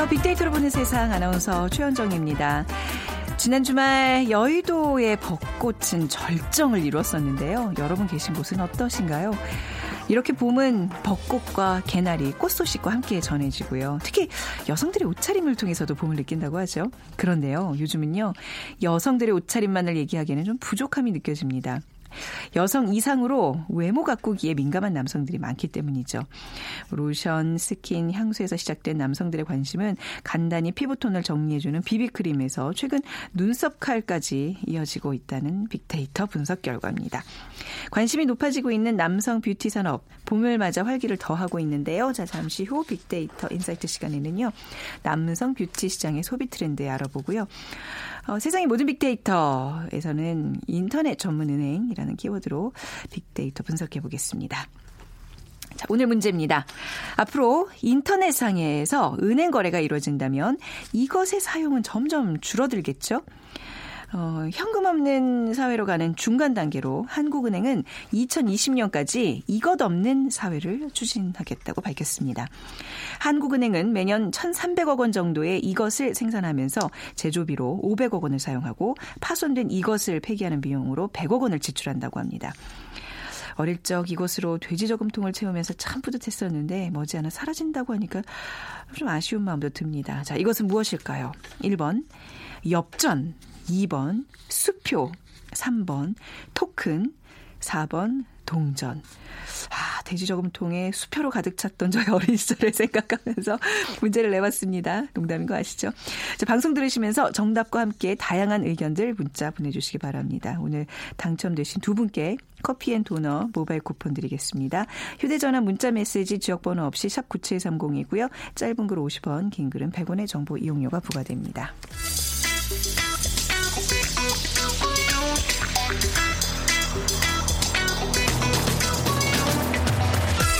안녕하세요. 빅데이터로 보는 세상 아나운서 최현정입니다. 지난 주말 여의도의 벚꽃은 절정을 이뤘었는데요. 여러분 계신 곳은 어떠신가요? 이렇게 봄은 벚꽃과 개나리, 꽃 소식과 함께 전해지고요. 특히 여성들의 옷차림을 통해서도 봄을 느낀다고 하죠. 그런데요, 요즘은요, 여성들의 옷차림만을 얘기하기에는 좀 부족함이 느껴집니다. 여성 이상으로 외모 가꾸기에 민감한 남성들이 많기 때문이죠. 로션, 스킨, 향수에서 시작된 남성들의 관심은 간단히 피부톤을 정리해주는 비비크림에서 최근 눈썹 칼까지 이어지고 있다는 빅데이터 분석 결과입니다. 관심이 높아지고 있는 남성 뷰티 산업, 봄을 맞아 활기를 더하고 있는데요. 자, 잠시 후 빅데이터 insight 시간에는요. 남성 뷰티 시장의 소비 트렌드 알아보고요. 어, 세상의 모든 빅데이터에서는 인터넷 전문 은행이라는 키워드로 빅데이터 분석해 보겠습니다. 자, 오늘 문제입니다. 앞으로 인터넷상에서 은행 거래가 이루어진다면 이것의 사용은 점점 줄어들겠죠? 어, 현금 없는 사회로 가는 중간 단계로 한국은행은 2020년까지 이것 없는 사회를 추진하겠다고 밝혔습니다. 한국은행은 매년 1,300억 원 정도의 이것을 생산하면서 제조비로 500억 원을 사용하고 파손된 이것을 폐기하는 비용으로 100억 원을 지출한다고 합니다. 어릴 적 이것으로 돼지 저금통을 채우면서 참 뿌듯했었는데 머지않아 사라진다고 하니까 좀 아쉬운 마음도 듭니다. 자, 이것은 무엇일까요? 1번 엽전 2번 수표, 3번 토큰, 4번 동전. 아, 돼지 저금통에 수표로 가득 찼던 저희 어린 시절을 생각하면서 문제를 내봤습니다. 농담인 거 아시죠? 자, 방송 들으시면서 정답과 함께 다양한 의견들 문자 보내주시기 바랍니다. 오늘 당첨되신 두 분께 커피 앤 도넛 모바일 쿠폰 드리겠습니다. 휴대전화 문자 메시지 지역번호 없이 샵 9730이고요. 짧은 글 50원, 긴 글은 100원의 정보 이용료가 부과됩니다.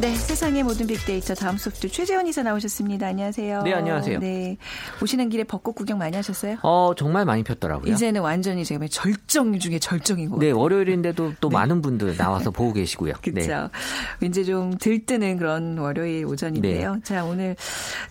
네, 세상의 모든 빅데이터 다음 소프트 최재원 이사 나오셨습니다. 안녕하세요. 네, 안녕하세요. 네, 오시는 길에 벚꽃 구경 많이 하셨어요? 어, 정말 많이 폈더라고요. 이제는 완전히 제가 절정 중에 절정인 것 네, 같아요. 월요일인데도 또 네. 많은 분들 나와서 보고 계시고요. 그렇죠. 네. 왠지 좀 들뜨는 그런 월요일 오전인데요. 네. 자, 오늘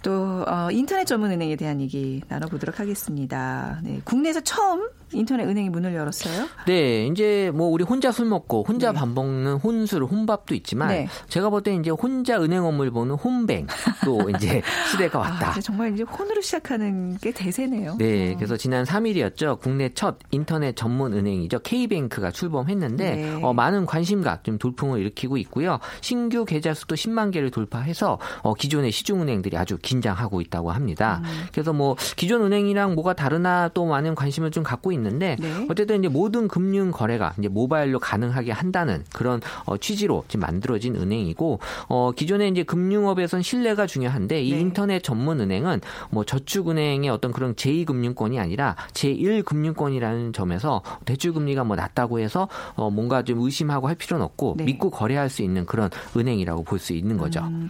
또 어, 인터넷 전문 은행에 대한 얘기 나눠보도록 하겠습니다. 네, 국내에서 처음 인터넷 은행이 문을 열었어요. 네, 이제 뭐 우리 혼자 술 먹고 혼자 네. 밥 먹는 혼술, 혼밥도 있지만 네. 제가 볼 때 이제 혼자 은행 업무를 보는 혼뱅 또 이제 시대가 왔다. 아, 정말 이제 혼으로 시작하는 게 대세네요. 네, 어. 그래서 지난 3일이었죠. 국내 첫 인터넷 전문 은행이죠. K뱅크가 출범했는데 네. 어, 많은 관심과 좀 돌풍을 일으키고 있고요. 신규 계좌 수도 10만 개를 돌파해서 어, 기존의 시중 은행들이 아주 긴장하고 있다고 합니다. 음. 그래서 뭐 기존 은행이랑 뭐가 다르나 또 많은 관심을 좀 갖고 있는 데 네. 어쨌든 이제 모든 금융 거래가 이제 모바일로 가능하게 한다는 그런 어, 취지로 지금 만들어진 은행이고 어, 기존에 이제 금융업에선 신뢰가 중요한데 이 네. 인터넷 전문 은행은 뭐 저축은행의 어떤 그런 제2금융권이 아니라 제1금융권이라는 점에서 대출 금리가 뭐 낮다고 해서 어, 뭔가 좀 의심하고 할 필요는 없고 네. 믿고 거래할 수 있는 그런 은행이라고 볼 수 있는 거죠. 음,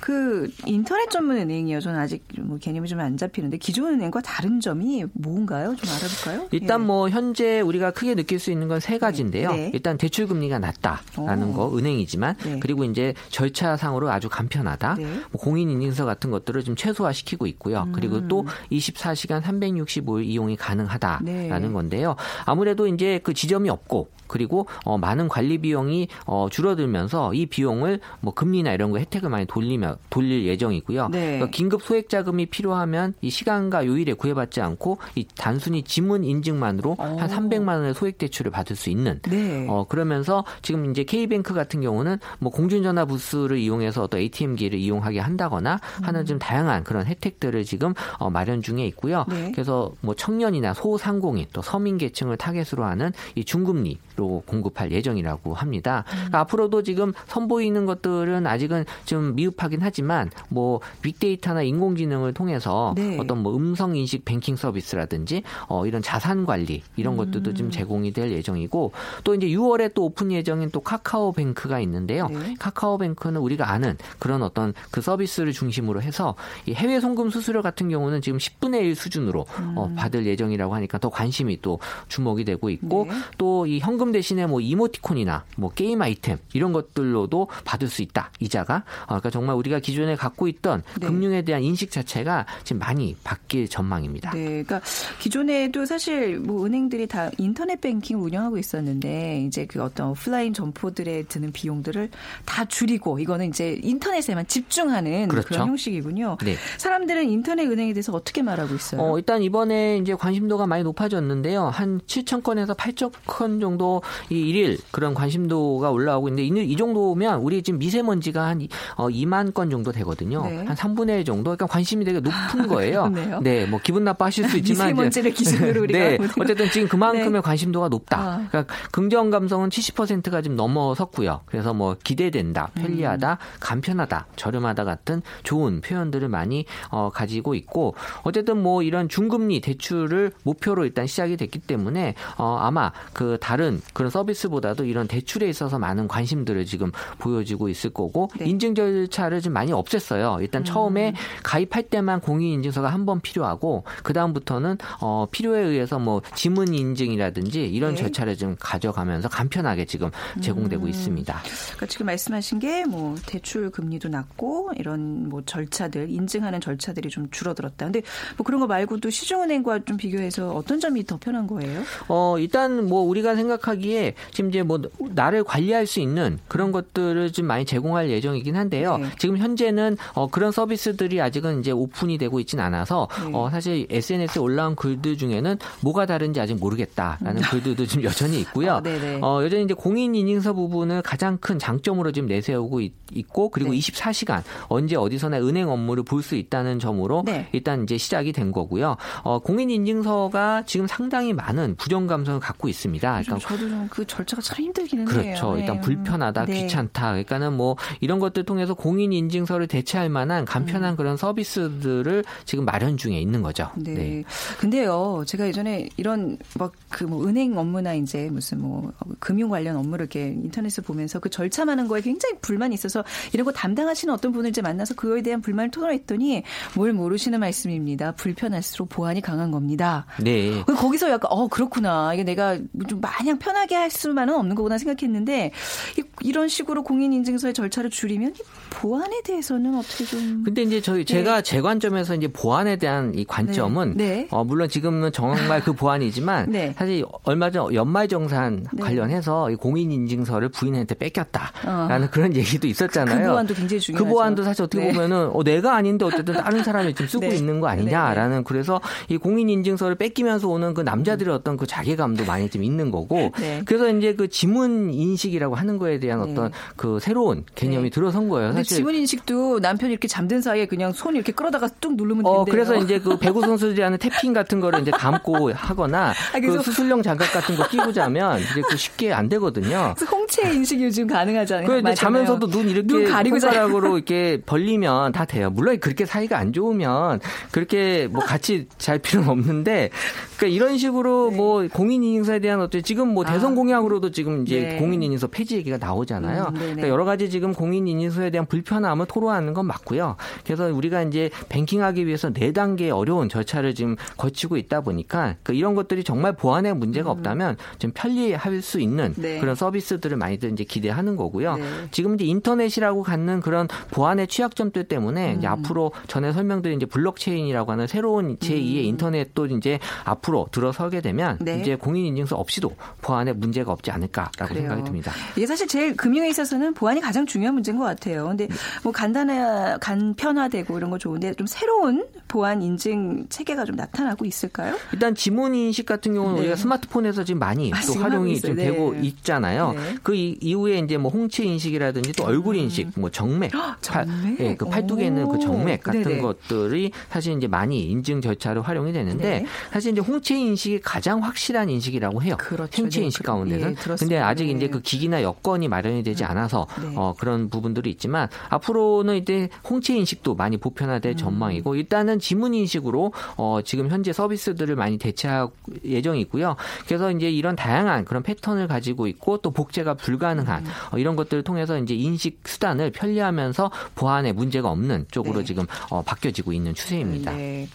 그 인터넷 전문 은행이요. 저는 아직 뭐 개념이 좀 안 잡히는데 기존 은행과 다른 점이 뭔가요? 좀 알아볼까요? 일단 예. 뭐 현재 우리가 크게 느낄 수 있는 건 세 가지인데요. 네. 일단 대출 금리가 낮다라는 오. 거 은행이지만 네. 그리고 이제 절차상으로 아주 간편하다. 네. 뭐 공인 인증서 같은 것들을 좀 최소화시키고 있고요. 음. 그리고 또 24시간 365일 이용이 가능하다라는 네. 건데요. 아무래도 이제 그 지점이 없고 그리고 어, 많은 관리 비용이 어, 줄어들면서 이 비용을 뭐 금리나 이런 거 혜택을 많이 돌리며 돌릴 예정이고요. 네. 그러니까 긴급 소액 자금이 필요하면 이 시간과 요일에 구애받지 않고 이 단순히 지문 인증만으로 한 300만 원의 소액 대출을 받을 수 있는 네. 어 그러면서 지금 이제 K뱅크 같은 경우는 뭐 공중전화 부스를 이용해서 어떤 ATM기를 이용하게 한다거나 하는 좀 다양한 그런 혜택들을 지금 어 마련 중에 있고요. 네. 그래서 뭐 청년이나 소상공인 또 서민 계층을 타겟으로 하는 이 중금리 로 공급할 예정이라고 합니다. 음. 그러니까 앞으로도 지금 선보이는 것들은 아직은 좀 미흡하긴 하지만 뭐 빅데이터나 인공지능을 통해서 네. 어떤 뭐 음성 인식 뱅킹 서비스라든지 어 이런 자산 관리 이런 것들도 음. 좀 제공이 될 예정이고 또 이제 6월에 또 오픈 예정인 또 카카오뱅크가 있는데요. 네. 카카오뱅크는 우리가 아는 그런 어떤 그 서비스를 중심으로 해서 이 해외 송금 수수료 같은 경우는 지금 10분의 1 수준으로 어, 받을 예정이라고 하니까 더 관심이 또 주목이 되고 있고 네. 또이 현금 대신에 뭐 이모티콘이나 뭐 게임 아이템 이런 것들로도 받을 수 있다 이자가 어, 그러니까 정말 우리가 기존에 갖고 있던 네. 금융에 대한 인식 자체가 지금 많이 바뀔 전망입니다. 네, 그러니까 기존에도 사실 뭐 은행들이 다 인터넷 뱅킹을 운영하고 있었는데 이제 그 어떤 오프라인 점포들에 드는 비용들을 다 줄이고 이거는 이제 인터넷에만 집중하는 그렇죠. 런 형식이군요. 네. 사람들은 인터넷 은행에 대해서 어떻게 말하고 있어요? 어, 일단 이번에 이제 관심도가 많이 높아졌는데요. 한 7천 건에서 8천 건 정도 이 일일 그런 관심도가 올라오고 있는데 이, 이 정도면 우리 지금 미세먼지가 한 이- 어, 2만 건 정도 되거든요. 네. 한 3분의 1 정도. 그러니까 관심이 되게 높은 거예요. 그러네요. 네, 뭐 기분 나빠하실 수 있지만 미세먼지를 기준으로 우리가 네. 어쨌든 지금 그만큼의 네. 관심도가 높다. 아. 그러니까 긍정 감성은 70%가 지금 넘어섰고요. 그래서 뭐 기대된다, 편리하다, 음. 간편하다, 저렴하다 같은 좋은 표현들을 많이 어, 가지고 있고 어쨌든 뭐 이런 중금리 대출을 목표로 일단 시작이 됐기 때문에 어, 아마 그 다른 그런 서비스보다도 이런 대출에 있어서 많은 관심들을 지금 보여지고 있을 거고 네. 인증 절차를 좀 많이 없앴어요. 일단 처음에 가입할 때만 공인 인증서가 한 번 필요하고 그 다음부터는 어, 필요에 의해서 뭐 지문 인증이라든지 이런 네. 절차를 좀 가져가면서 간편하게 지금 제공되고 있습니다. 그러니까 지금 말씀하신 게 뭐 대출 금리도 낮고 이런 뭐 절차들 인증하는 절차들이 좀 줄어들었다. 근데 뭐 그런 거 말고도 시중은행과 좀 비교해서 어떤 점이 더 편한 거예요? 어, 일단 뭐 우리가 생각하기 에 지금 이제 뭐 나를 관리할 수 있는 그런 것들을 좀 많이 제공할 예정이긴 한데요. 네. 지금 현재는 어, 그런 서비스들이 아직은 이제 오픈이 되고 있진 않아서 네. 어, 사실 SNS에 올라온 글들 중에는 뭐가 다른지 아직 모르겠다라는 글들도 좀 여전히 있고요. 아. 어, 여전히 이제 공인 인증서 부분을 가장 큰 장점으로 지금 내세우고 있, 고 그리고 네. 24시간 언제 어디서나 은행 업무를 볼 수 있다는 점으로 네. 일단 이제 시작이 된 거고요. 어, 공인 인증서가 지금 상당히 많은 부정 감성을 갖고 있습니다. 좀 그러니까 좀그 절차가 참 힘들기는 해요. 그렇죠. 네. 일단 불편하다, 네. 귀찮다. 그러니까는 뭐 이런 것들 통해서 공인 인증서를 대체할 만한 음. 간편한 그런 서비스들을 지금 마련 중에 있는 거죠. 네. 근데요, 제가 예전에 이런 막 그 뭐 은행 업무나 이제 무슨 뭐 금융 관련 업무를 이렇게 인터넷을 보면서 그 절차 많은 거에 굉장히 불만이 있어서 이런 거 담당하시는 어떤 분을 이제 만나서 그거에 대한 불만을 토로했더니 뭘 모르시는 말씀입니다. 불편할수록 보안이 강한 겁니다. 네. 그 거기서 약간 어 그렇구나 이게 내가 좀 마냥 편 하게 할 수만은 없는 거구나 생각했는데 이- 이런 식으로 공인 인증서의 절차를 줄이면 이 보안에 대해서는 어떻게 좀 근데 이제 저희 제가 제 관점에서 이제 보안에 대한 이 관점은 네. 네. 어, 물론 지금은 정말 그 보안이지만 네. 사실 얼마 전 연말정산 네. 관련해서 이 공인인증서를 부인한테 뺏겼다라는 그런 얘기도 있었잖아요. 그 보안도 굉장히 그 중요하죠. 보안도 사실 어떻게 네. 보면은 어, 내가 아닌데 어쨌든 다른 사람이 지금 쓰고 네. 있는 거 아니냐라는 그래서 이 공인인증서를 뺏기면서 오는 그 남자들의 어떤 그 자괴감도 많이 좀 있는 거고 네. 그래서 이제 그 지문 인식이라고 하는 거에 대한 네. 어떤 그 새로운 개념이 네. 들어선 거예요. 사실 지문 인식도 남편이 이렇게 잠든 사이에 그냥 손 이렇게 끌어다가 뚝 누르면 된대요. 어, 그래서 이제 그 배구 선수들이 하는 태핑 같은 거를 이제 감고 하거나 아, 그 수술용 장갑 같은 거 끼고 자면 이제 그 쉽게 안 되거든요. 그래서 홍채 인식이 요즘 가능하잖아요. 그래 이제. 자면서도 눈 이렇게 눈 가리고. 손가락으로 이렇게 벌리면 다 돼요. 물론 그렇게 사이가 안 좋으면 그렇게 뭐 같이 잘 필요는 없는데 그러니까 이런 식으로 뭐 공인 인증서에 대한 어떤 지금 뭐 대선 네. 아. 공약으로도 지금 이제 네. 공인인증서 폐지 얘기가 나오잖아요. 음. 그러니까 여러 가지 지금 공인인증서에 대한 불편함을 토로하는 건 맞고요. 그래서 우리가 이제 뱅킹하기 위해서 네 단계의 어려운 절차를 지금 거치고 있다 보니까 그 이런 것들이 정말 보안에 문제가 없다면 좀 편리할 수 있는 네. 그런 서비스들을 많이들 이제 기대하는 거고요. 네. 지금 이제 인터넷이라고 갖는 그런 보안의 취약점들 때문에 이제 음. 앞으로 전에 설명드린 이제 블록체인이라고 하는 새로운 제2의 인터넷도 이제 앞으로 들어서게 되면 음. 네. 이제 공인인증서 없이도 보안 에 문제가 없지 않을까라고 그래요. 생각이 듭니다. 이게 사실 제일 금융에 있어서는 보안이 가장 중요한 문제인 것 같아요. 근데 뭐 간단해, 간편화되고 이런 거 좋은데 좀 새로운 보안 인증 체계가 좀 나타나고 있을까요? 일단 지문 인식 같은 경우는 네. 우리가 스마트폰에서 지금 많이 아, 또 활용이 있어요. 좀 네. 되고 있잖아요. 네. 그 이, 이후에 이제 뭐 홍채 인식이라든지 또 얼굴 인식, 뭐 정맥, 정맥? 예, 그 팔뚝에 있는 그 오. 정맥 같은 네네. 것들이 사실 이제 많이 인증 절차로 활용이 되는데 네. 사실 이제 홍채 인식이 가장 확실한 인식이라고 해요. 그렇죠. 네, 인식 그럼, 가운데는. 예. 근데 아직 네. 이제 그 기기나 여건이 마련이 되지 않아서 네. 어, 그런 부분들이 있지만 앞으로는 이제 홍채 인식도 많이 보편화될 음. 전망이고 일단은 지문 인식으로 어, 지금 현재 서비스들을 많이 대체할 예정이고요. 그래서 이제 이런 다양한 그런 패턴을 가지고 있고 또 복제가 불가능한 음. 어, 이런 것들을 통해서 이제 인식 수단을 편리하면서 보안에 문제가 없는 쪽으로 네. 지금 어, 바뀌어지고 있는 추세입니다. 네.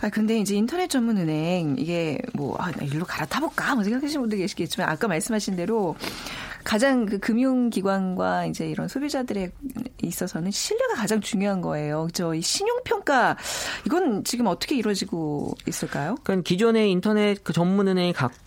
아 근데 이제 인터넷 전문 은행 이게 뭐 아, 나 일로 갈아타 볼까 뭐 생각하시는 분도 계시겠지만 아까 말씀하신 대로 가장 그 금융기관과 이제 이런 소비자들에 있어서는 신뢰가 가장 중요한 거예요. 그죠? 이 신용평가 이건 지금 어떻게 이루어지고 있을까요? 그러니까 기존의 인터넷 그 전문은행이 갖고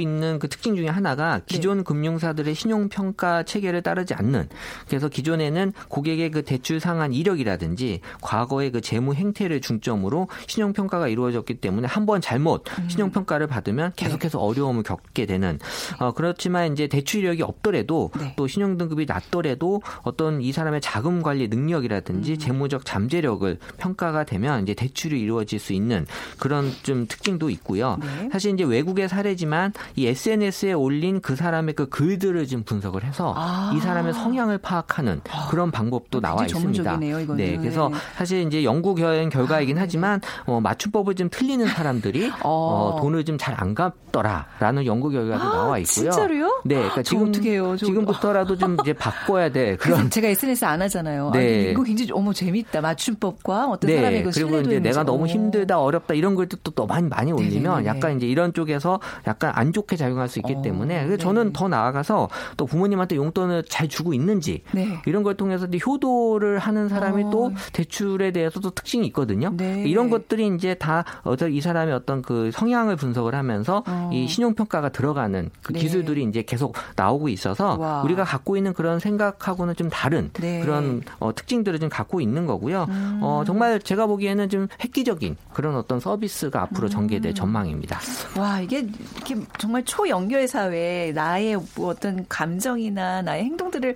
있는 그 특징 중에 하나가 기존 네. 금융사들의 신용평가 체계를 따르지 않는 그래서 기존에는 고객의 그 대출 상한 이력이라든지 과거의 그 재무 행태를 중점으로 신용평가가 이루어졌기 때문에 한 번 잘못 음. 신용평가를 받으면 계속해서 네. 어려움을 겪게 되는 어, 그렇지만 이제 대출 이력이 없더라도 네. 또 신용등급이 낮더라도 어떤 이 사람의 자금 관리 음. 능력이라든지 재무적 잠재력을 평가가 되면 이제 대출이 이루어질 수 있는 그런 좀 특징도 있고요. 네. 사실 이제 외국의 사례지만 이 SNS에 올린 그 사람의 그 글들을 좀 분석을 해서 아. 이 사람의 성향을 파악하는 그런 방법도 어, 나와 있습니다. 네, 그래서 네. 사실 이제 연구 결- 결과이긴 하지만 어, 맞춤법을 좀 틀리는 사람들이 어. 어, 돈을 좀 잘 안 갚더라라는 연구 결과도 아, 나와 있고요. 진짜로요? 네, 그러니까 저 지금 어떻게 해요? 저- 지금부터라도 좀 이제 바꿔야 될 그래서 그런 제가 SNS 안 하잖아요. 네. 아, 이거 굉장히 어머 재밌다. 맞춤법과 어떤 사람의 그 그리고 이제. 내가 너무 어. 힘들다, 어렵다 이런 글도 또, 또 많이 많이 올리면 네네네. 약간 이제 이런 쪽에서 약간 안 좋게 작용할 수 있기 어, 때문에 그래서 네. 저는 더 나아가서 또 부모님한테 용돈을 잘 주고 있는지 네. 이런 걸 통해서 이제 효도를 하는 사람이 어. 또 대출에 대해서도 특징이 있거든요. 네. 이런 것들이 이제 다 어떤 이 사람의 어떤 그 성향을 분석을 하면서 어. 이 신용 평가가 들어가는 그 네. 기술들이 이제 계속 나오고 있어서 와. 우리가 갖고 있는 그런 생각하고는 좀 다른 네. 그런 어, 특징들을 좀 갖고 있는 거고요. 음. 어, 정말 제가 보기에는 좀 획기적인 그런 어떤 서비스가 앞으로 음. 전개될 전망입니다. 와 이게 이렇게 정말 초연결 사회에 나의 뭐 어떤 감정이나 나의 행동들을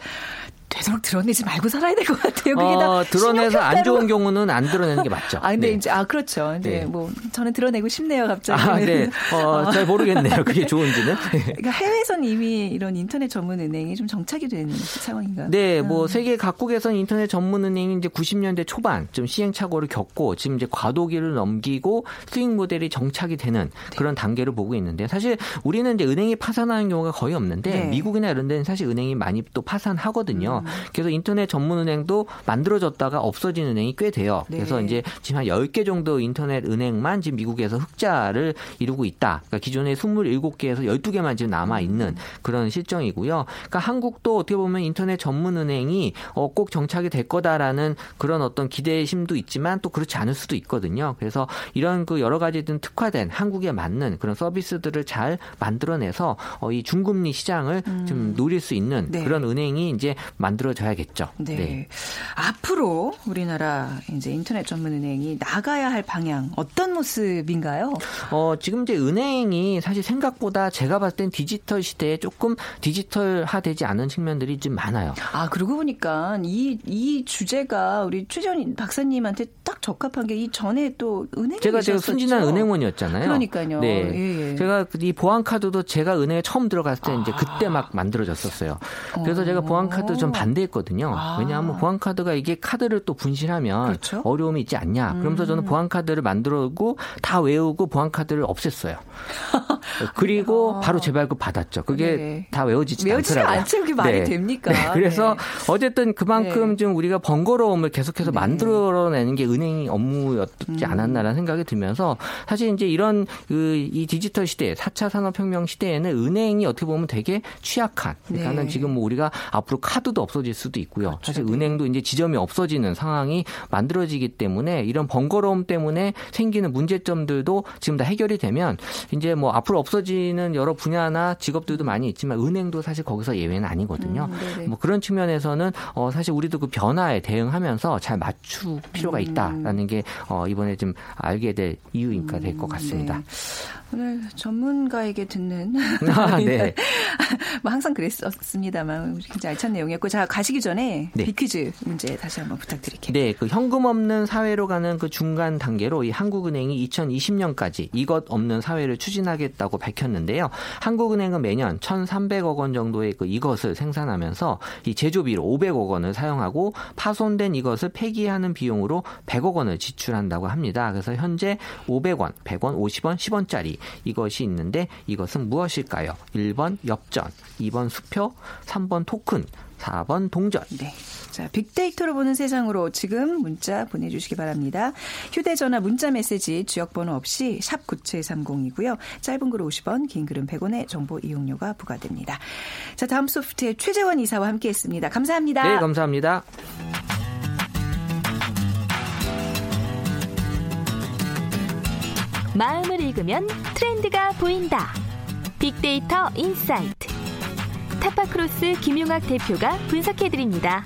되도록 드러내지 말고 살아야 될 것 같아요. 그게 다 어, 드러내서 안. 좋은 경우는 안 드러내는 게 맞죠. 아 근데 네. 이제 아 그렇죠. 이제 네. 뭐 저는 드러내고 싶네요 갑자기. 아, 네. 어, 잘 모르겠네요. 그게 좋은지는. 그러니까 해외에선 이미 이런 인터넷 전문 은행이 좀 정착이 된 상황인가요? 네, 뭐 음. 세계 각국에서는 인터넷 전문 은행이 이제 90년대 초반 좀 시행착오를 겪고 지금 이제 과도기를 넘기고 수익 모델이 정착이 되는 네. 그런 단계를 보고 있는데 사실 우리는 이제 은행이 파산하는 경우가 거의 없는데 네. 미국이나 이런 데는 사실 은행이 많이 또 파산하거든요. 음. 그래서 인터넷 전문 은행도 만들어졌다가 없어진 은행이 꽤 돼요. 네. 그래서 이제 지금 한 10개 정도 인터넷 은행만 지금 미국에서 흑자를 이루고 있다. 그러니까 기존에 27개에서 12개만 지금 남아 있는 음. 그런 실정이고요. 그러니까 한국도 어떻게 보면 인터넷 전문 은행이 어, 꼭 정착이 될 거다라는 그런 어떤 기대심도 있지만 또 그렇지 않을 수도 있거든요. 그래서 이런 그 여러 가지 든 특화된 한국에 맞는 그런 서비스들을 잘 만들어내서 어, 이 중금리 시장을 좀 노릴 수 있는 네. 그런 은행이 이제 만 들어져야겠죠. 네. 앞으로 우리나라 이제 인터넷 전문 은행이 나가야 할 방향 어떤 모습인가요? 어, 지금 이제 은행이 사실 생각보다 제가 봤을 땐 디지털 시대에 조금 디지털화되지 않은 측면들이 좀 많아요. 아 그러고 보니까 이 이 주제가 우리 최전 박사님한테 딱 적합한 게 이 전에 또 은행 제가 제가 순진한 은행원이었잖아요. 그러니까요. 네. 예, 예. 제가 이 보안 카드도 제가 은행에 처음 들어갔을 때 이제 그때 막 만들어졌었어요. 그래서 제가 보안 카드 좀 반대했거든요. 아. 왜냐하면 보안 카드가 이게 카드를 또 분실하면 그렇죠. 어려움이 있지 않냐. 그러면서 저는 보안 카드를 만들어고 다 외우고 보안 카드를 없앴어요. 그리고 바로 재발급 받았죠. 그게 아. 네. 다 외워지지 않더라고요. 않죠. 그게 말이 됩니까? 네. 그래서 네. 어쨌든 그만큼 네. 좀 우리가 번거로움을 계속해서 네. 만들어내는 게 은행의 은행 업무였지 않았나라는 생각이 들면서 사실 이제 이런 그 이 디지털 시대, 4차 산업혁명 시대에는 은행이 어떻게 보면 되게 취약한. 그러니까는 네. 지금 뭐 우리가 앞으로 카드도 없어질 수도 있고요. 그렇죠. 사실 네. 은행도 이제 지점이 없어지는 상황이 만들어지기 때문에 이런 번거로움 때문에 생기는 문제점들도 지금 다 해결이 되면 이제 뭐 앞으로 없어지는 여러 분야나 직업들도 많이 있지만 은행도 사실 거기서 예외는 아니거든요. 음. 뭐 그런 측면에서는 어 사실 우리도 그 변화에 대응하면서 잘 맞출 필요가 음. 있다라는 게 어 이번에 좀 알게 될 이유가 될 것 같습니다. 네. 오늘 전문가에게 듣는 아, 네. 뭐 항상 그랬었습니다만 굉장히 알찬 내용이었고 자 가시기 전에 네. 비퀴즈 문제 다시 한번 부탁드릴게요. 네, 그 현금 없는 사회로 가는 그 중간 단계로 이 한국은행이 2020년까지 이것 없는 사회를 추진하겠다고 밝혔는데요. 한국은행은 매년 1,300억 원 정도의 그 이것을 생산하면서 이 제조비로 500억 원을 사용하고 파손된 이것을 폐기하는 비용으로 100억 원을 지출한다고 합니다. 그래서 현재 500원, 100원, 50원, 10원짜리 이것이 있는데 이것은 무엇일까요? 1번 엽전, 2번 수표, 3번 토큰, 4번 동전. 네. 자, 빅데이터로 보는 세상으로 지금 문자 보내주시기 바랍니다. 휴대전화 문자 메시지 지역번호 없이 샵 9730이고요. 짧은 글 50원, 긴 글은 100원의 정보 이용료가 부과됩니다. 자, 다음 소프트의 최재원 이사와 함께 했습니다. 감사합니다. 네, 감사합니다. 마음을 읽으면 트렌드가 보인다. 빅데이터 인사이트. 타파크로스 김용학 대표가 분석해드립니다.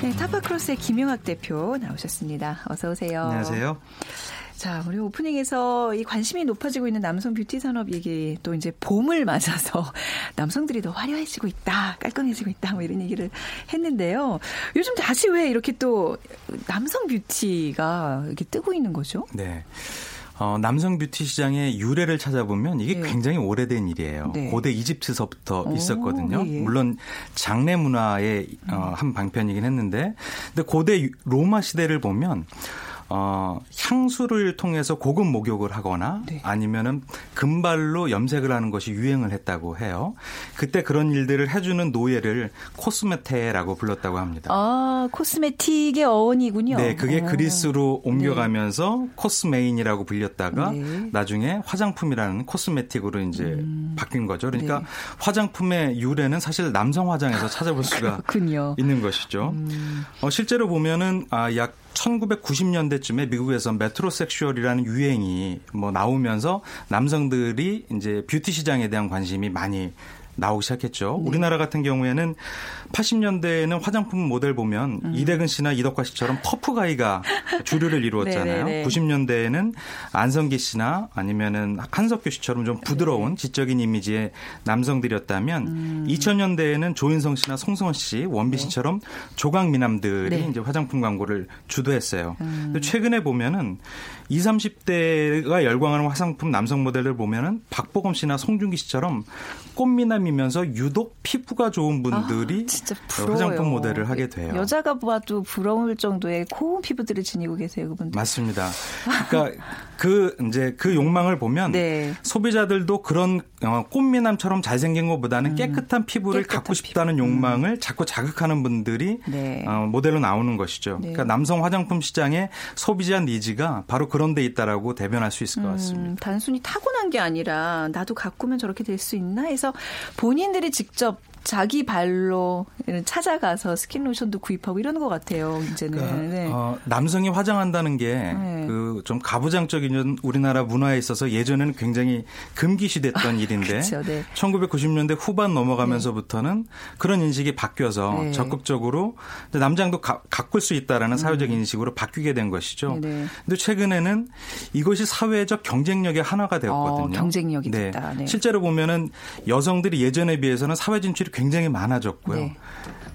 네, 타파크로스의 김용학 대표 나오셨습니다. 어서 오세요. 안녕하세요. 자, 우리 오프닝에서 이 관심이 높아지고 있는 남성 뷰티 산업 얘기 또 이제 봄을 맞아서 남성들이 더 화려해지고 있다, 깔끔해지고 있다, 뭐 이런 얘기를 했는데요. 요즘 다시 왜 이렇게 또 남성 뷰티가 이렇게 뜨고 있는 거죠? 네. 어, 남성 뷰티 시장의 유래를 찾아보면 이게 네. 굉장히 오래된 일이에요. 네. 고대 이집트서부터 오, 있었거든요. 예, 예. 물론 장례 문화의 어, 한 방편이긴 했는데, 근데 고대 유- 로마 시대를 보면 어, 향수를 통해서 고급 목욕을 하거나 네. 아니면은 금발로 염색을 하는 것이 유행을 했다고 해요. 그때 그런 일들을 해주는 노예를 코스메테라고 불렀다고 합니다. 아, 코스메틱의 어원이군요. 네, 그게 어. 그리스로 옮겨가면서 코스메인이라고 불렸다가 네. 나중에 화장품이라는 코스메틱으로 이제 바뀐 거죠. 그러니까 네. 화장품의 유래는 사실 남성 화장에서 찾아볼 수가. 있는 것이죠. 어, 실제로 보면은 아, 약 1990년대쯤에 미국에서 메트로섹슈얼이라는 유행이 뭐 나오면서 남성들이 이제 뷰티 시장에 대한 관심이 많이 나오기 시작했죠. 네. 우리나라 같은 경우에는 80년대에는 화장품 모델 보면 음. 이대근 씨나 이덕화 씨처럼 터프 가이가 주류를 이루었잖아요. 네네네. 90년대에는 안성기 씨나 아니면은 한석규 씨처럼 좀 네. 부드러운 지적인 이미지의 남성들이었다면 음. 2000년대에는 조인성 씨나 송승헌 씨, 원빈 씨처럼 조각 미남들이 네. 이제 화장품 광고를 주도했어요. 근데 최근에 보면은 20, 30대가 열광하는 화장품 남성 모델을 보면은 박보검 씨나 송중기 씨처럼 꽃미남이면서 유독 피부가 좋은 분들이 아, 진짜 부러워요. 화장품 모델을 하게 돼요. 여자가 봐도 부러울 정도의 고운 피부들을 지니고 계세요, 그분들. 맞습니다. 그러니까 그 이제 그 욕망을 보면 네. 소비자들도 그런 어, 꽃미남처럼 잘생긴 것보다는 깨끗한 피부를 음. 깨끗한 갖고 싶다는 욕망을 자꾸 자극하는 분들이 네. 어, 모델로 나오는 것이죠. 네. 그러니까 남성 화장품 시장의 소비자 니즈가 바로 그런 데 있다라고 대변할 수 있을 것 같습니다. 음, 단순히 타고난 게 아니라 나도 가꾸면 저렇게 될 수 있나 해서 본인들이 직접 자기 발로 찾아가서 스킨로션도 구입하고 이러는 것 같아요. 이제는. 그러니까, 네. 어, 남성이 화장한다는 게 네. 그좀 가부장적인 우리나라 문화에 있어서 예전에는 굉장히 금기시됐던 일인데 그쵸, 네. 1990년대 후반 넘어가면서부터는 그런 인식이 바뀌어서 네. 적극적으로 남장도 가, 가꿀 수 있다라는 사회적 인식으로 바뀌게 된 것이죠. 음. 네네. 근데 최근에는 이것이 사회적 경쟁력의 하나가 되었거든요. 어, 경쟁력이 됐다. 네. 실제로 보면은 여성들이 예전에 비해서는 사회 진출이 굉장히 많아졌고요. 네.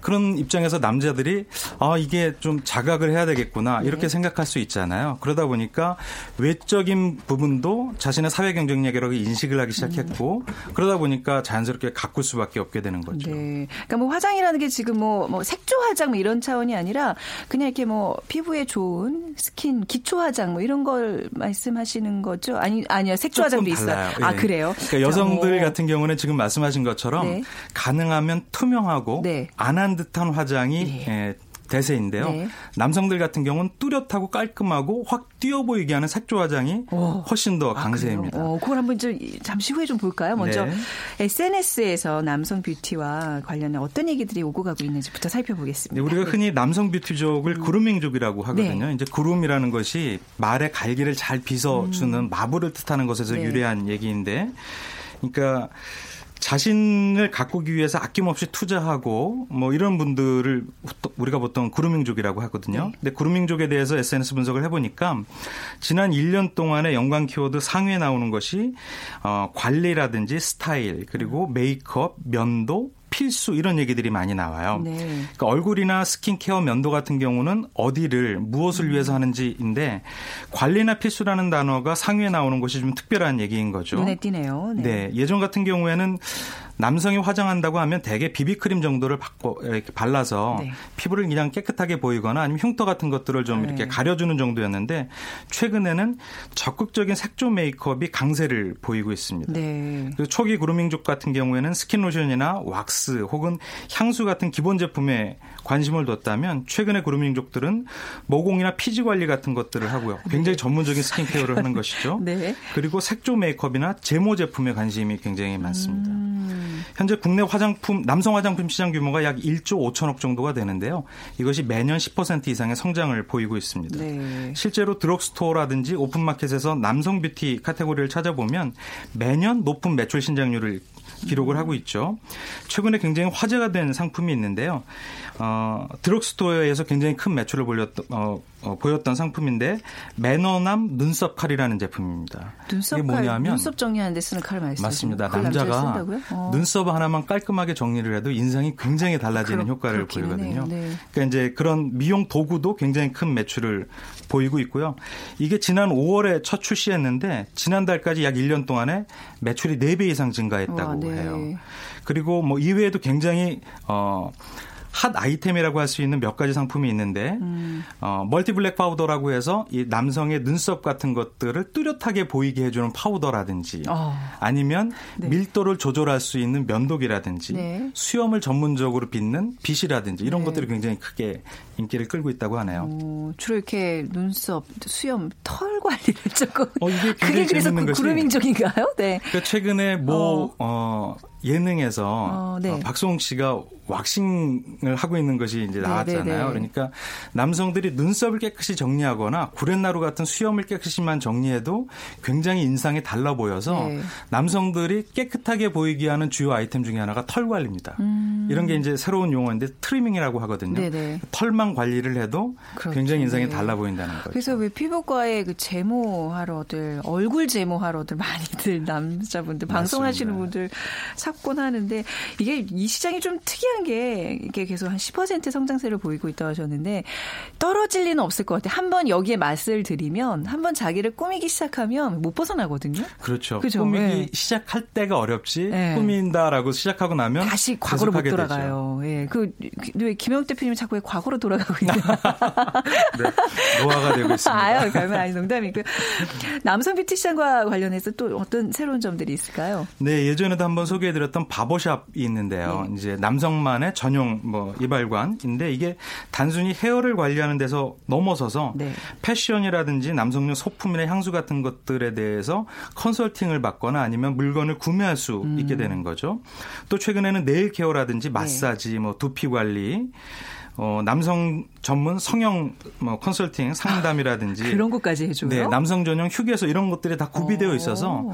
그런 입장에서 남자들이 아 이게 좀 자각을 해야 되겠구나 이렇게 네. 생각할 수 있잖아요. 그러다 보니까 외적인 부분도 자신의 사회 경쟁력이라고 인식을 하기 시작했고 그러다 보니까 자연스럽게 가꿀 수밖에 없게 되는 거죠. 네. 그러니까 뭐 화장이라는 게 지금 뭐, 뭐 색조 화장 뭐 이런 차원이 아니라 그냥 이렇게 뭐 피부에 좋은 스킨 기초 화장 뭐 이런 걸 말씀하시는 거죠? 아니 아니요. 색조 화장도 있어요. 아, 예. 그래요? 그러니까 여성들 자, 어. 같은 경우는 지금 말씀하신 것처럼 네. 가능 하면 투명하고 네. 안한 듯한 화장이 예. 예, 대세인데요. 네. 남성들 같은 경우는 뚜렷하고 깔끔하고 확 튀어 보이게 하는 색조 화장이 오. 훨씬 더 아, 강세입니다. 그래요? 어, 그걸 한번 좀 잠시 후에 좀 볼까요? 먼저 네. SNS에서 남성 뷰티와 관련해 어떤 얘기들이 오고 가고 있는지부터 살펴보겠습니다. 네, 우리가 흔히 남성 뷰티족을 음. 그루밍족이라고 하거든요. 네. 이제 그룸이라는 것이 말의 갈기를 잘 빗어주는 마블을 뜻하는 것에서 음. 네. 유래한 얘기인데, 그러니까 자신을 가꾸기 위해서 아낌없이 투자하고 뭐 이런 분들을 우리가 보통 그루밍족이라고 하거든요. 네. 근데 그루밍족에 대해서 SNS 분석을 해보니까 지난 1년 동안의 연관 키워드 상위에 나오는 것이 어, 관리라든지 스타일 그리고 메이크업, 면도, 필수 이런 얘기들이 많이 나와요. 네. 그러니까 얼굴이나 스킨케어 면도 같은 경우는 어디를 무엇을 음. 위해서 하는지인데 관리나 필수라는 단어가 상위에 나오는 것이 좀 특별한 얘기인 거죠. 눈에 띄네요. 네. 네. 예전 같은 경우에는 남성이 화장한다고 하면 대개 비비크림 정도를 바꿔 이렇게 발라서 네. 피부를 그냥 깨끗하게 보이거나 아니면 흉터 같은 것들을 좀 네. 이렇게 가려주는 정도였는데 최근에는 적극적인 색조 메이크업이 강세를 보이고 있습니다. 네. 그 초기 그루밍족 같은 경우에는 스킨 로션이나 왁스 혹은 향수 같은 기본 제품에 관심을 뒀다면 최근의 그루밍족들은 모공이나 피지 관리 같은 것들을 하고요. 굉장히 전문적인 스킨케어를 하는 것이죠. 네. 그리고 색조 메이크업이나 제모 제품에 관심이 굉장히 많습니다. 음. 현재 국내 화장품 남성 화장품 시장 규모가 약 1조 5천억 정도가 되는데요. 이것이 매년 10% 이상의 성장을 보이고 있습니다. 네. 실제로 드럭스토어라든지 오픈마켓에서 남성 뷰티 카테고리를 찾아보면 매년 높은 매출 신장률을 기록을 하고 있죠. 최근에 굉장히 화제가 된 상품이 있는데요. 어, 드럭스토어에서 굉장히 큰 매출을 보였던, 어, 어, 보였던 상품인데 매너남 눈썹 칼이라는 제품입니다. 눈썹 이게 칼, 뭐냐면 눈썹 정리하는데 쓰는 칼 말씀이시죠? 맞습니다. 남자가? 어. 눈썹 하나만 깔끔하게 정리를 해도 인상이 굉장히 달라지는 그렇- 효과를 보이거든요. 네. 그러니까 이제 그런 미용 도구도 굉장히 큰 매출을 보이고 있고요. 이게 지난 5월에 첫 출시했는데 지난달까지 약 1년 동안에 매출이 4배 이상 증가했다고 와, 네. 해요. 그리고 뭐 이외에도 굉장히 어, 핫 아이템이라고 할 수 있는 몇 가지 상품이 있는데 음. 어, 멀티 블랙 파우더라고 해서 이 남성의 눈썹 같은 것들을 뚜렷하게 보이게 해주는 파우더라든지 어. 아니면 네. 밀도를 조절할 수 있는 면도기라든지 네. 수염을 전문적으로 빚는 빗이라든지 이런 네. 것들이 굉장히 크게 인기를 끌고 있다고 하네요. 어, 주로 이렇게 눈썹, 수염, 털 관리를 조금. 어, 이게 그게 그래서 그 것이 그루밍족인가요? 네. 그러니까 최근에 모 어, 예능에서 어, 네. 어, 박수홍 씨가 왁싱을 하고 있는 것이 이제 네, 나왔잖아요. 네, 네. 그러니까 남성들이 눈썹을 깨끗이 정리하거나 구렛나루 같은 수염을 깨끗이만 정리해도 굉장히 인상이 달라 보여서 네. 남성들이 깨끗하게 보이게 하는 주요 아이템 중에 하나가 털 관리입니다. 이런 게 이제 새로운 용어인데 트리밍이라고 하거든요. 음. 네, 네. 털만 관리를 해도 그렇죠. 굉장히 인상이 네. 달라 보인다는 거죠. 그래서 왜 피부과에 그 제모하러들 얼굴 제모하러들 많이들 남자분들 방송하시는 분들 찾곤 하는데 이게 이 시장이 좀 특이한 게 이게 계속 한 10% 성장세를 보이고 있다고 하셨는데 떨어질 리는 없을 것 같아요. 한 번 여기에 맛을 들이면 한 번 자기를 꾸미기 시작하면 못 벗어나거든요. 그렇죠. 그죠, 꾸미기 네. 시작할 때가 어렵지 네. 꾸민다라고 시작하고 나면 다시 과거로 못. 돌아가요. 예. 그, 왜 김영 대표님이 자꾸 왜 과거로 돌아가고 있나. 네, 노화가 되고 있습니다. 아유, 별말 아니 농담이고요. 남성 뷰티 시장과 관련해서 또 어떤 새로운 점들이 있을까요? 네, 예전에도 한번 소개해 드렸던 바버샵이 있는데요. 네. 이제 남성만의 전용 뭐 이발관인데 이게 단순히 헤어를 관리하는 데서 넘어서서 네. 패션이라든지 남성용 소품이나 향수 같은 것들에 대해서 컨설팅을 받거나 아니면 물건을 구매할 수 음. 있게 되는 거죠. 또 최근에는 네일 네. 케어라든지 마사지, 뭐 두피 관리, 어, 남성 전문 성형 뭐 컨설팅 상담이라든지 그런 것까지 해줘요. 네, 남성 전용 휴게소 이런 것들이 다 구비되어 오. 있어서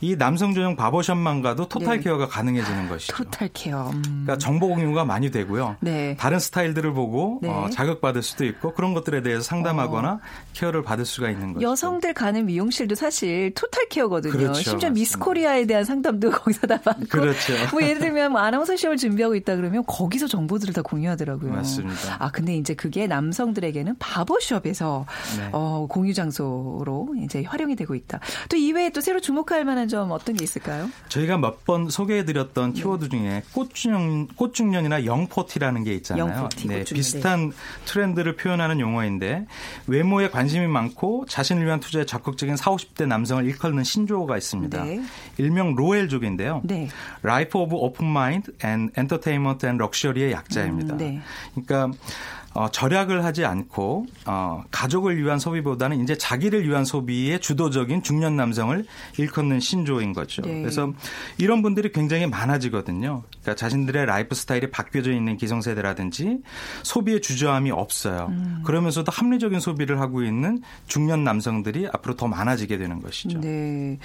이 남성 전용 바버샵만 가도 토탈 네. 케어가 가능해지는 것이죠. 토탈 케어. 음. 그러니까 정보 공유가 많이 되고요. 네. 다른 스타일들을 보고 네. 어, 자극 받을 수도 있고 그런 것들에 대해서 상담하거나 케어를 받을 수가 있는 거죠. 여성들 가는 미용실도 사실 토탈 케어거든요. 그렇죠. 심지어 미스 맞습니다. 코리아에 대한 상담도 거기서 다 받고. 그렇죠. 뭐 예를 들면 뭐 아나운서 시험을 준비하고 있다 그러면 거기서 정보들을 다 공유하더라고요. 맞습니다. 아 근데 이제 그게 남성들에게는 바버숍에서 네. 어, 공유 장소로 이제 활용이 되고 있다. 또 이외에 또 새로 주목할 만한 점 어떤 게 있을까요? 저희가 몇 번 소개해드렸던 네. 키워드 중에 꽃중년, 꽃중년이나 영포티라는 게 있잖아요. 영포티, 네, 꽃중년, 비슷한 트렌드를 표현하는 용어인데 외모에 관심이 많고 자신을 위한 투자에 적극적인 40, 50대 남성을 일컫는 신조어가 있습니다. 네. 일명 로엘족인데요. 네. Life of Open Mind and Entertainment and Luxury의 약자입니다. 음, 네. 그러니까 어, 절약을 하지 않고 어, 가족을 위한 소비보다는 이제 자기를 위한 소비의 주도적인 중년 남성을 일컫는 신조인 거죠. 네. 그래서 이런 분들이 굉장히 많아지거든요. 그러니까 자신들의 라이프 스타일이 바뀌어져 있는 기성세대라든지 소비의 주저함이 없어요. 음. 그러면서도 합리적인 소비를 하고 있는 중년 남성들이 앞으로 더 많아지게 되는 것이죠. 네.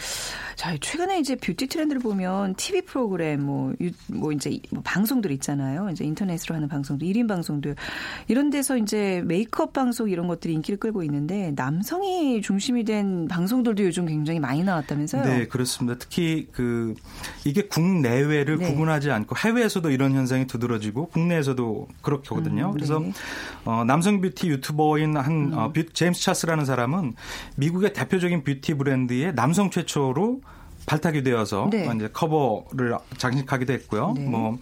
자, 최근에 이제 뷰티 트렌드를 보면 TV 프로그램 뭐, 유, 뭐 이제 뭐 방송들 있잖아요. 이제 인터넷으로 하는 방송들, 1인 방송들. 이런 데서 이제 메이크업 방송 이런 것들이 인기를 끌고 있는데 남성이 중심이 된 방송들도 요즘 굉장히 많이 나왔다면서요? 네, 그렇습니다. 특히 그 이게 국내외를 네. 구분하지 않고 해외에서도 이런 현상이 두드러지고 국내에서도 그렇거든요. 음, 그래서 네. 어, 남성 뷰티 유튜버인 한 어, 뷰- 제임스 찰스라는 사람은 미국의 대표적인 뷰티 브랜드의 남성 최초로 발탁이 되어서 네. 이제 커버를 장식하기도 했고요. 네. 뭐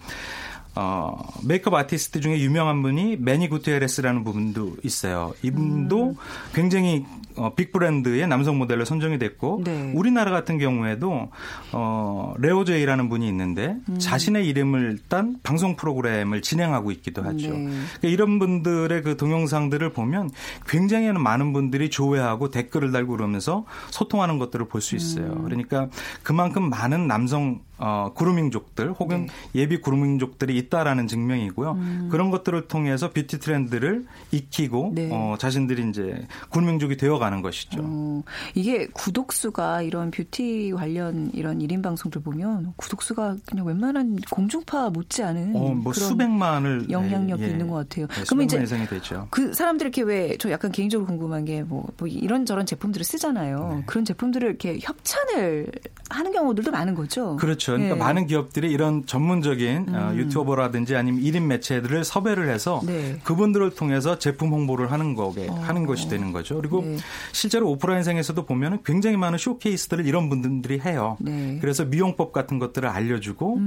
어, 메이크업 아티스트 중에 유명한 분이 매니 구테레스라는 분도 있어요. 이분도 음. 굉장히 어, big 브랜드의 남성 모델로 선정이 됐고 네. 우리나라 같은 경우에도 어, 레오제이라는 분이 있는데 음. 자신의 이름을 딴 방송 프로그램을 진행하고 있기도 하죠. 네. 그러니까 이런 분들의 그 동영상들을 보면 굉장히 많은 분들이 조회하고 댓글을 달고 그러면서 소통하는 것들을 볼 수 있어요. 음. 그러니까 그만큼 많은 남성 어, 그루밍족들 혹은 예비 그루밍족들이 있다라는 증명이고요. 그런 것들을 통해서 뷰티 트렌드를 익히고 음. 네. 어, 자신들이 이제 그루밍족이 되어가는 것이죠. 어, 이게 구독수가 이런 뷰티 관련 이런 1인 방송들 보면 구독수가 그냥 웬만한 공중파 못지 않은 어, 뭐 수백만을 영향력이 예, 예. 있는 것 같아요. 네, 그러면 이제 이상이 되죠. 그 사람들 이렇게 왜 저 약간 개인적으로 궁금한 게뭐 뭐 이런저런 제품들을 쓰잖아요. 네. 그런 제품들을 이렇게 협찬을 하는 경우들도 많은 거죠. 그렇죠. 그러니까 예. 많은 기업들이 이런 전문적인 어, 유튜버라든지 아니면 1인 매체들을 섭외를 해서 네. 그분들을 통해서 제품 홍보를 하는 거게 하는 것이 되는 거죠. 그리고 네. 실제로 오프라인상에서도 보면은 굉장히 많은 쇼케이스들을 이런 분들이 해요. 네. 그래서 미용법 같은 것들을 알려주고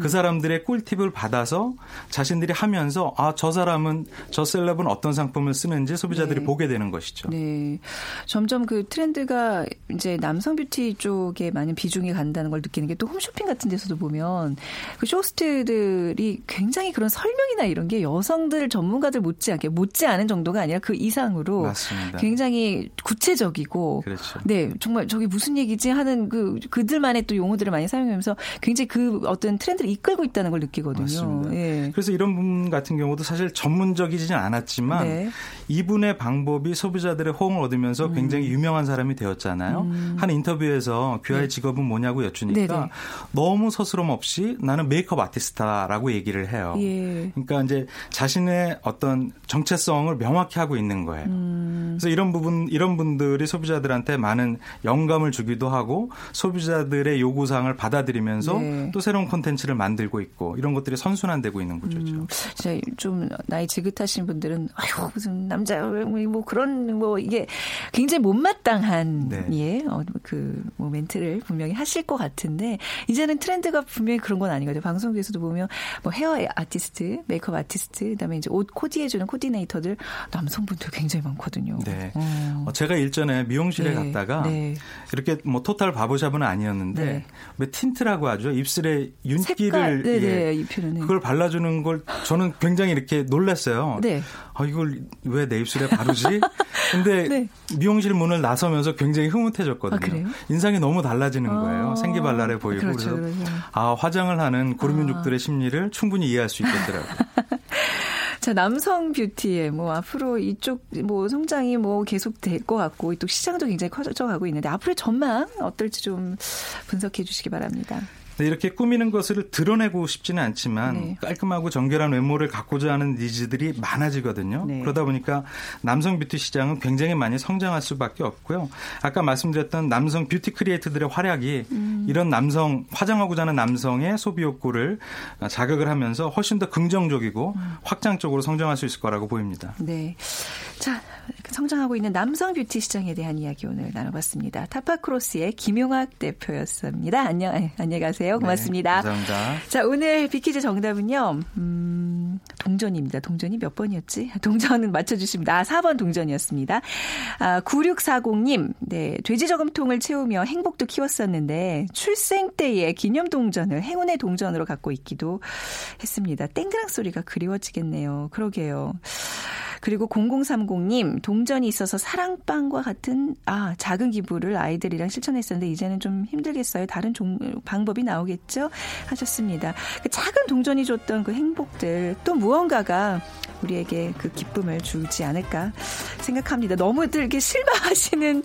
그 사람들의 꿀팁을 받아서 자신들이 하면서 아 저 사람은 저 셀럽은 어떤 상품을 쓰는지 소비자들이 네. 보게 되는 것이죠. 네. 점점 그 트렌드가 이제 남성 뷰티 쪽에 많은 비중이 간다는 걸 느끼는 게 또 홈쇼핑 같은 데서도 보면 그 쇼호스트들이 굉장히 그런 설명이나 이런 게 여성들 전문가들 못지않게 못지않은 정도가 아니라 그 이상으로 맞습니다. 굉장히 구체적이고 그렇죠. 네, 정말 저기 무슨 얘기지 하는 그 그들만의 또 용어들을 많이 사용하면서 굉장히 그 어떤 트렌드를 이끌고 있다는 걸 느끼거든요. 맞습니다. 예. 그래서 이런 분 같은 경우도 사실 전문적이지는 않았지만 네. 이분의 방법이 소비자들의 호응을 얻으면서 음. 굉장히 유명한 사람이 되었잖아요. 한 인터뷰에서 귀하의 직업은 뭐냐고 여쭈니까 네. 너무 서스럼 없이 나는 메이크업 아티스트다라고 얘기를 해요. 예. 그러니까 이제 자신의 어떤 정체성을 명확히 하고 있는 거예요. 음. 그래서 이런 부분 이런 분들이 소비자들한테 많은 영감을 주기도 하고 소비자들의 요구 사항을 받아들이면서 네. 또 새로운 콘텐츠를 만들고 있고 이런 것들이 선순환되고 있는 구조죠. 음, 진짜 좀 나이 지긋하신 분들은 아유 무슨 남자 뭐 그런 뭐 이게 굉장히 못마땅한 네. 예, 예그뭐 멘트를 분명히 하실 것 같은데 이제 는 트렌드가 분명히 그런 건 아니거든요. 방송국에서도 보면 뭐 헤어 아티스트, 메이크업 아티스트, 그다음에 이제 옷 코디해주는 코디네이터들 남성분들 굉장히 많거든요. 네. 어. 어, 제가 일전에 미용실에 네, 갔다가 네. 이렇게 뭐 토탈 바보샵은 아니었는데 네. 왜 틴트라고 하죠? 입술에 윤기를 네, 예, 네, 이 표현은. 그걸 발라주는 걸 저는 굉장히 이렇게 놀랐어요. 네. 아 이걸 왜 내 입술에 바르지? 근데 네. 미용실 문을 나서면서 굉장히 흐뭇해졌거든요. 아, 그래요? 인상이 너무 달라지는 거예요. 아, 생기발랄해 보이고 그렇죠, 그래서 아 화장을 하는 그루밍족들의 심리를 충분히 이해할 수 있겠더라고요. 자, 남성 뷰티에 뭐 앞으로 이쪽 뭐 성장이 뭐 계속 될 것 같고 또 시장도 굉장히 커져 가고 있는데 앞으로의 전망 어떨지 좀 분석해 주시기 바랍니다. 네, 이렇게 꾸미는 것을 드러내고 싶지는 않지만 네. 깔끔하고 정결한 외모를 갖고자 하는 needs들이 많아지거든요. 네. 그러다 보니까 남성 뷰티 시장은 굉장히 많이 성장할 수밖에 없고요. 아까 말씀드렸던 남성 뷰티 크리에이터들의 활약이 음. 이런 남성 화장하고자 하는 남성의 소비 욕구를 자극을 하면서 훨씬 더 긍정적이고 음. 확장적으로 성장할 수 있을 거라고 보입니다. 네. 자, 성장하고 있는 남성 뷰티 시장에 대한 이야기 오늘 나눠봤습니다. 타파크로스의 김용학 대표였습니다. 안녕, 아, 안녕히 가세요. 고맙습니다. 네, 감사합니다. 자, 오늘 비키즈 정답은요, 음, 동전입니다. 동전이 몇 번이었지? 동전은 맞춰주십니다. 아, 4번 동전이었습니다. 아, 9640님, 네, 돼지 저금통을 채우며 행복도 키웠었는데, 출생 때의 기념 동전을 행운의 동전으로 갖고 있기도 했습니다. 땡그랑 소리가 그리워지겠네요. 그러게요. 그리고 0030님 동전이 있어서 사랑방과 같은 아 작은 기부를 아이들이랑 실천했었는데 이제는 좀 힘들겠어요. 다른 종, 방법이 나오겠죠? 하셨습니다. 그 작은 동전이 줬던 그 행복들 또 무언가가 우리에게 그 기쁨을 주지 않을까 생각합니다. 너무들 이렇게 실망하시는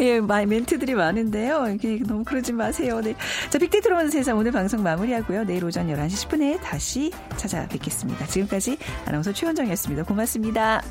예, 멘트들이 많은데요. 이게 너무 그러지 마세요. 네. 자, 빅데이터로 보는 세상 오늘 방송 마무리하고요. 내일 오전 11시 10분에 다시 찾아뵙겠습니다. 지금까지 아나운서 최원정이었습니다. 고맙습니다. ら